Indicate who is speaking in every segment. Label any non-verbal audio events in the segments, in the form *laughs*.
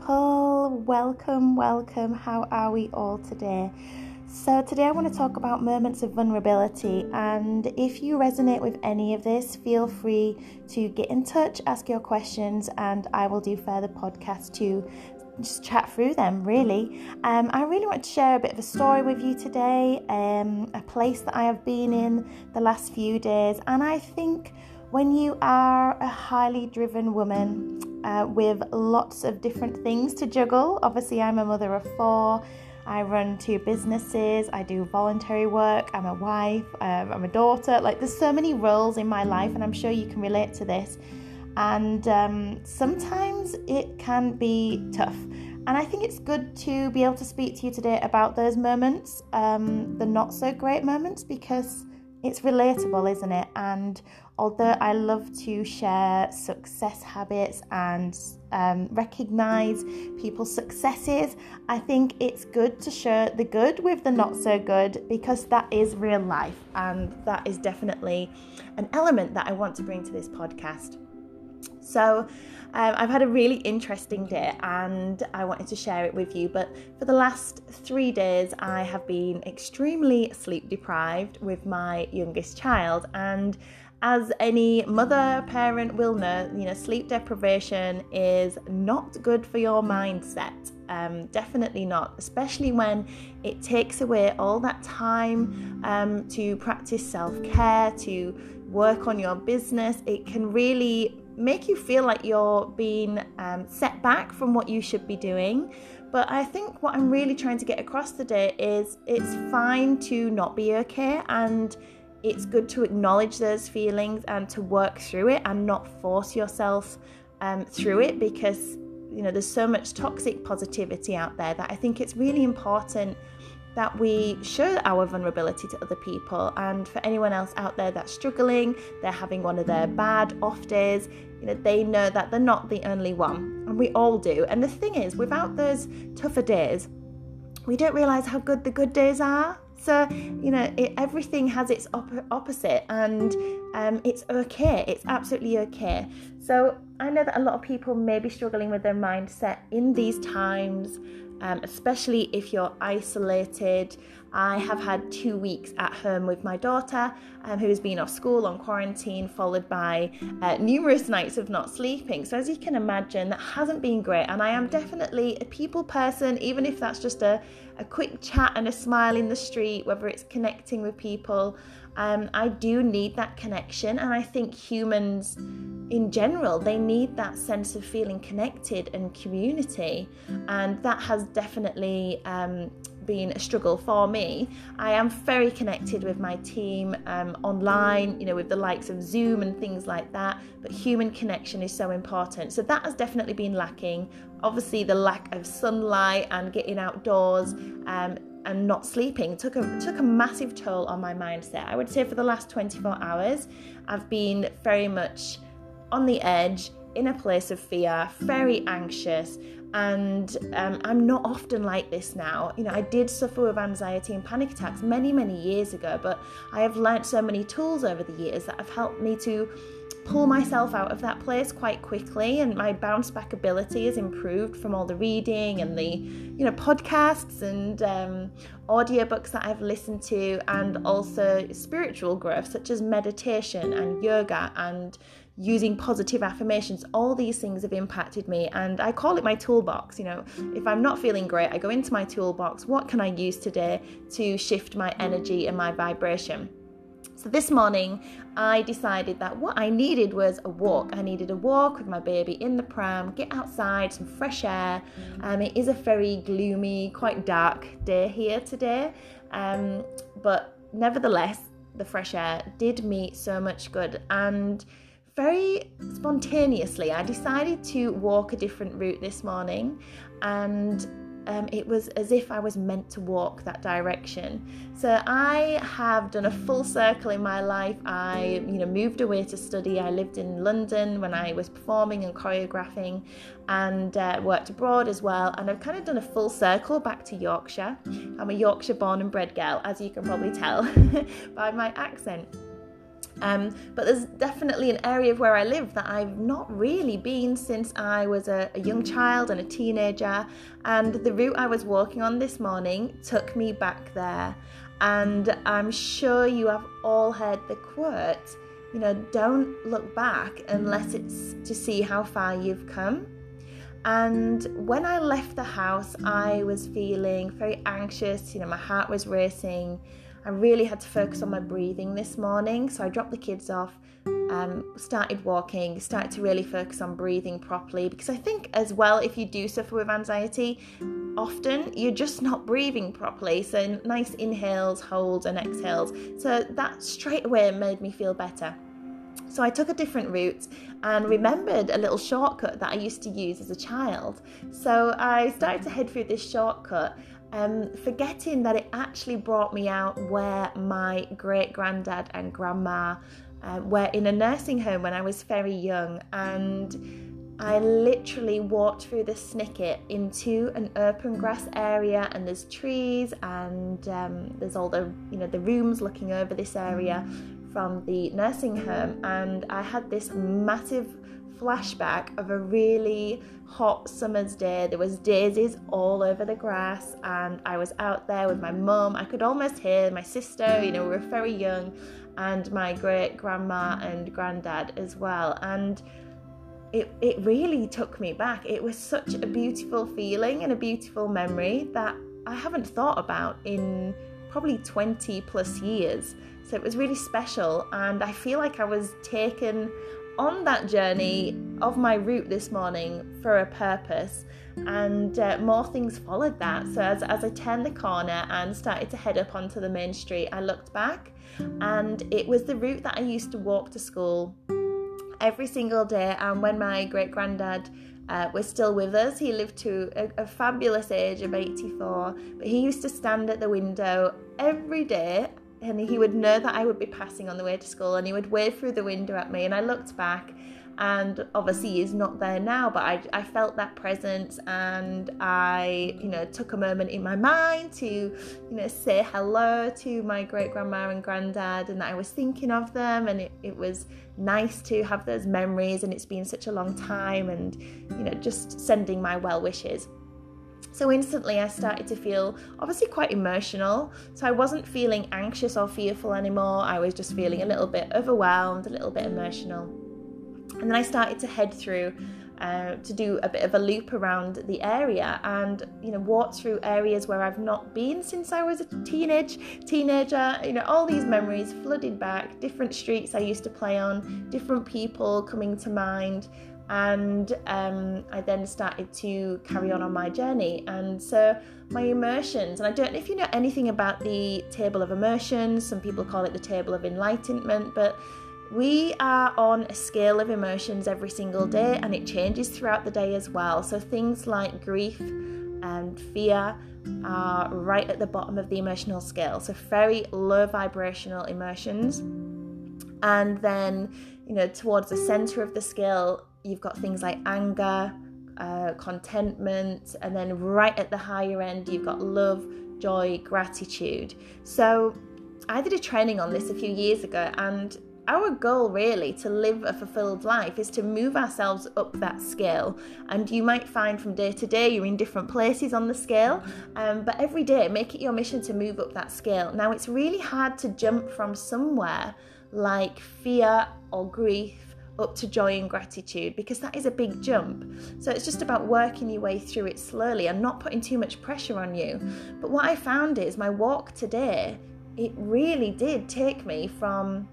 Speaker 1: people. Welcome, welcome. How are we all today? So, today I want to talk about moments of vulnerability. And if you resonate with any of this, feel free to get in touch, ask your questions, and I will do further podcasts to just chat through them really. Um, I really want to share a bit of a story with you today, um, a place that I have been in the last few days, and I think when you are a highly driven woman uh, with lots of different things to juggle, obviously, I'm a mother of four. I run two businesses. I do voluntary work. I'm a wife. Um, I'm a daughter. Like, there's so many roles in my life, and I'm sure you can relate to this. And um, sometimes it can be tough. And I think it's good to be able to speak to you today about those moments, um, the not so great moments, because it's relatable, isn't it? And although I love to share success habits and um, recognize people's successes, I think it's good to share the good with the not so good because that is real life and that is definitely an element that I want to bring to this podcast. So, um, I've had a really interesting day and I wanted to share it with you. But for the last three days, I have been extremely sleep deprived with my youngest child. And as any mother parent will know, you know, sleep deprivation is not good for your mindset. Um, definitely not, especially when it takes away all that time um, to practice self care, to work on your business. It can really make you feel like you're being um, set back from what you should be doing. But I think what I'm really trying to get across today is it's fine to not be okay and it's good to acknowledge those feelings and to work through it and not force yourself um, through it because you know there's so much toxic positivity out there that I think it's really important that we show our vulnerability to other people. And for anyone else out there that's struggling they're having one of their bad off days you know they know that they're not the only one. And we all do. And the thing is without those tougher days we don't realize how good the good days are. So you know it, everything has its op- opposite and um, it's okay. It's absolutely okay. So i know that a lot of people may be struggling with their mindset in these times um, especially if you're isolated. I have had two weeks at home with my daughter, um, who has been off school on quarantine, followed by uh, numerous nights of not sleeping. So, as you can imagine, that hasn't been great. And I am definitely a people person, even if that's just a, a quick chat and a smile in the street, whether it's connecting with people. Um, I do need that connection, and I think humans in general they need that sense of feeling connected and community, and that has definitely um, been a struggle for me. I am very connected with my team um, online, you know, with the likes of Zoom and things like that, but human connection is so important. So that has definitely been lacking. Obviously, the lack of sunlight and getting outdoors. Um, and not sleeping took a took a massive toll on my mindset. I would say for the last 24 hours, I've been very much on the edge, in a place of fear, very anxious, and um, I'm not often like this now. You know, I did suffer with anxiety and panic attacks many, many years ago, but I have learnt so many tools over the years that have helped me to pull myself out of that place quite quickly and my bounce back ability has improved from all the reading and the you know podcasts and um, audiobooks that I've listened to and also spiritual growth such as meditation and yoga and using positive affirmations. All these things have impacted me and I call it my toolbox you know. If I'm not feeling great I go into my toolbox. What can I use today to shift my energy and my vibration so this morning, I decided that what I needed was a walk. I needed a walk with my baby in the pram, get outside, some fresh air. Um, it is a very gloomy, quite dark day here today, um, but nevertheless, the fresh air did me so much good. And very spontaneously, I decided to walk a different route this morning and um, it was as if I was meant to walk that direction. So I have done a full circle in my life. I, you know, moved away to study. I lived in London when I was performing and choreographing, and uh, worked abroad as well. And I've kind of done a full circle back to Yorkshire. I'm a Yorkshire born and bred girl, as you can probably tell *laughs* by my accent. Um, but there's definitely an area of where I live that I've not really been since I was a, a, young child and a teenager. And the route I was walking on this morning took me back there. And I'm sure you have all heard the quote, you know, don't look back unless it's to see how far you've come. And when I left the house, I was feeling very anxious, you know, my heart was racing. I really had to focus on my breathing this morning. So I dropped the kids off, um, started walking, started to really focus on breathing properly because I think, as well, if you do suffer with anxiety, often you're just not breathing properly. So nice inhales, holds, and exhales. So that straight away made me feel better. So I took a different route and remembered a little shortcut that I used to use as a child. So I started to head through this shortcut um, forgetting that it actually brought me out where my great granddad and grandma uh, were in a nursing home when I was very young, and I literally walked through the snicket into an open grass area, and there's trees, and um, there's all the you know the rooms looking over this area from the nursing home, and I had this massive flashback of a really hot summer's day. There was daisies all over the grass, and I was out there with my mum. I could almost hear my sister, you know, we were very young, and my great grandma and granddad as well. And it, it really took me back. It was such a beautiful feeling and a beautiful memory that I haven't thought about in probably 20 plus years. So it was really special, and I feel like I was taken on that journey of my route this morning for a purpose, and uh, more things followed that. So, as, as I turned the corner and started to head up onto the main street, I looked back, and it was the route that I used to walk to school every single day. And when my great granddad uh, was still with us. He lived to a, a, fabulous age of 84, but he used to stand at the window every day and he would know that I would be passing on the way to school and he would wave through the window at me and I looked back and obviously he's not there now but I, I felt that presence and I you know took a moment in my mind to you know say hello to my great grandma and granddad and that I was thinking of them and it, it was nice to have those memories and it's been such a long time and you know just sending my well wishes so instantly, I started to feel obviously quite emotional. So I wasn't feeling anxious or fearful anymore. I was just feeling a little bit overwhelmed, a little bit emotional. And then I started to head through uh, to do a bit of a loop around the area and you know walk through areas where I've not been since I was a teenage teenager you know all these memories flooded back different streets I used to play on different people coming to mind and um, I then started to carry on on my journey. And so my emotions, and I don't know if you know anything about the table of emotions, some people call it the table of enlightenment, but we are on a scale of emotions every single day and it changes throughout the day as well. So things like grief and fear are right at the bottom of the emotional scale. So very low vibrational emotions. And then, you know, towards the center of the scale, you've got things like anger, uh, contentment, and then right at the higher end, you've got love, joy, gratitude. So, I did a training on this a few years ago, and our goal really to live a fulfilled life is to move ourselves up that scale and you might find from day to day you're in different places on the scale um, but every day make it your mission to move up that scale now it's really hard to jump from somewhere like fear or grief up to joy and gratitude because that is a big jump. So it's just about working your way through it slowly and not putting too much pressure on you. But what I found is my walk today, it really did take me from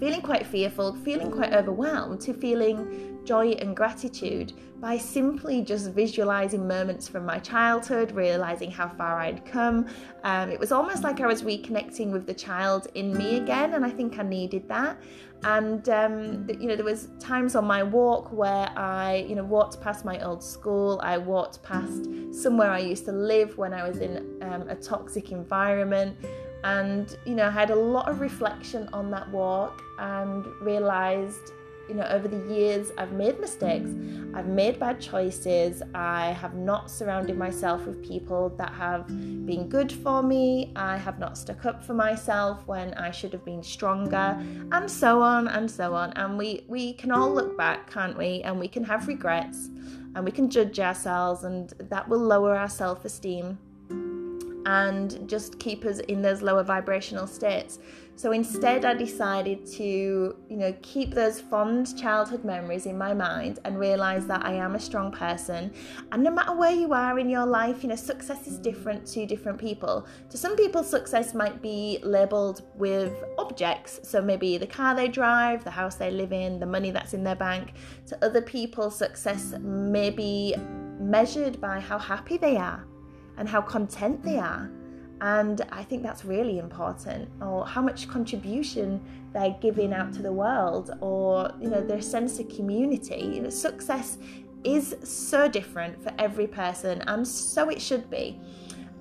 Speaker 1: feeling quite fearful, feeling quite overwhelmed, to feeling joy and gratitude by simply just visualizing moments from my childhood, realizing how far I'd come. Um, it was almost like I was reconnecting with the child in me again, and I think I needed that. And um, you know, there was times on my walk where I, you know, walked past my old school. I walked past somewhere I used to live when I was in um, a toxic environment and you know I had a lot of reflection on that walk and realized you know, over the years, I've made mistakes. I've made bad choices. I have not surrounded myself with people that have been good for me. I have not stuck up for myself when I should have been stronger, and so on and so on. And we we can all look back, can't we? And we can have regrets, and we can judge ourselves, and that will lower our self-esteem and just keep us in those lower vibrational states. So instead, I decided to, you know, keep those fond childhood memories in my mind and realize that I am a strong person. And no matter where you are in your life, you know, success is different to different people. To some people, success might be labeled with objects. So maybe the car they drive, the house they live in, the money that's in their bank. To other people, success may be measured by how happy they are and how content they are. And I think that's really important, or how much contribution they're giving out to the world, or you know their sense of community. You know, success is so different for every person, and so it should be.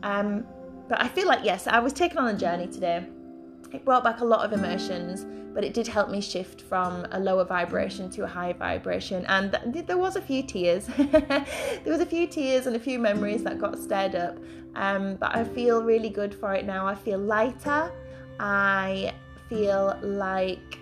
Speaker 1: Um, but I feel like yes, I was taken on a journey today. It brought back a lot of emotions, but it did help me shift from a lower vibration to a higher vibration. And th- there was a few tears. *laughs* there was a few tears and a few memories that got stirred up. Um, but I feel really good for it now. I feel lighter. I feel like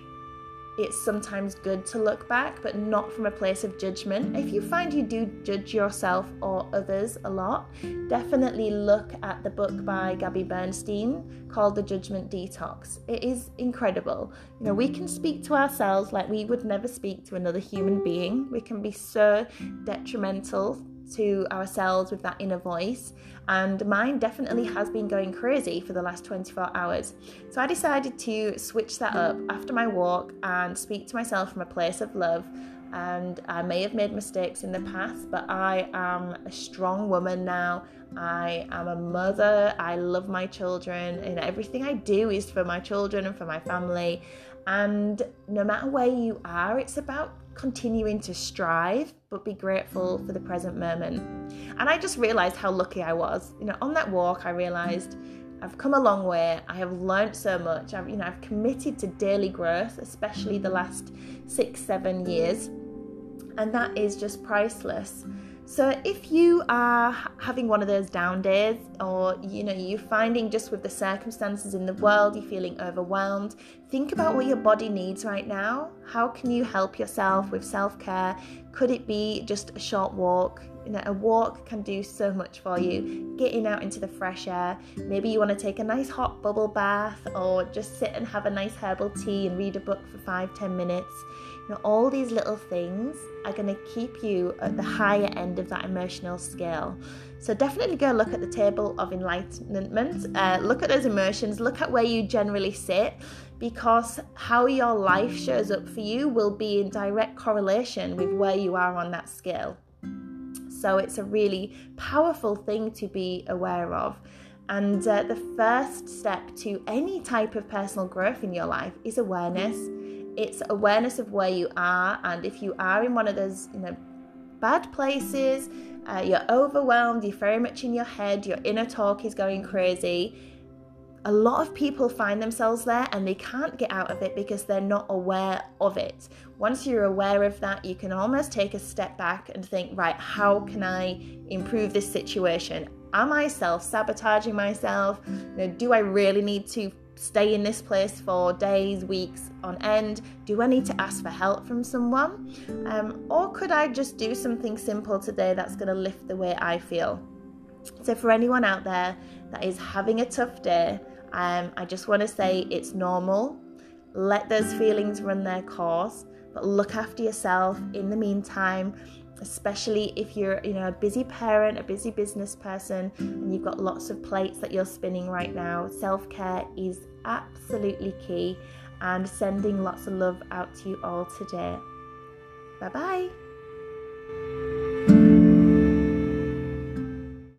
Speaker 1: it's sometimes good to look back, but not from a place of judgment. If you find you do judge yourself or others a lot, definitely look at the book by Gabby Bernstein called The Judgment Detox. It is incredible. You know, we can speak to ourselves like we would never speak to another human being. We can be so detrimental to ourselves with that inner voice. And mine definitely has been going crazy for the last 24 hours. So I decided to switch that up after my walk and speak to myself from a place of love. And I may have made mistakes in the past, but I am a strong woman now. I am a mother. I love my children, and everything I do is for my children and for my family. And no matter where you are, it's about continuing to strive, but be grateful for the present moment. And I just realized how lucky I was. You know, on that walk, I realized I've come a long way. I have learned so much. I've, you know, I've committed to daily growth, especially the last six, seven years. And that is just priceless. So if you are having one of those down days or you know you're finding just with the circumstances in the world you're feeling overwhelmed, think about what your body needs right now. How can you help yourself with self-care? Could it be just a short walk? You know, a walk can do so much for you. Getting out into the fresh air. Maybe you want to take a nice hot bubble bath or just sit and have a nice herbal tea and read a book for five, ten minutes. You know, all these little things are going to keep you at the higher end of that emotional scale. So definitely go look at the table of enlightenment. Uh, look at those emotions. Look at where you generally sit, because how your life shows up for you will be in direct correlation with where you are on that scale. So it's a really powerful thing to be aware of. And uh, the first step to any type of personal growth in your life is awareness it's awareness of where you are and if you are in one of those you know bad places uh, you're overwhelmed you're very much in your head your inner talk is going crazy a lot of people find themselves there and they can't get out of it because they're not aware of it. Once you're aware of that, you can almost take a step back and think, right, how can I improve this situation? Am I self sabotaging myself? You know, do I really need to stay in this place for days, weeks on end? Do I need to ask for help from someone? Um, or could I just do something simple today that's going to lift the way I feel? So, for anyone out there that is having a tough day, um, I just want to say it's normal. Let those feelings run their course, but look after yourself in the meantime especially if you're you know a busy parent a busy business person and you've got lots of plates that you're spinning right now. Self-care is absolutely key and sending lots of love out to you all today. Bye bye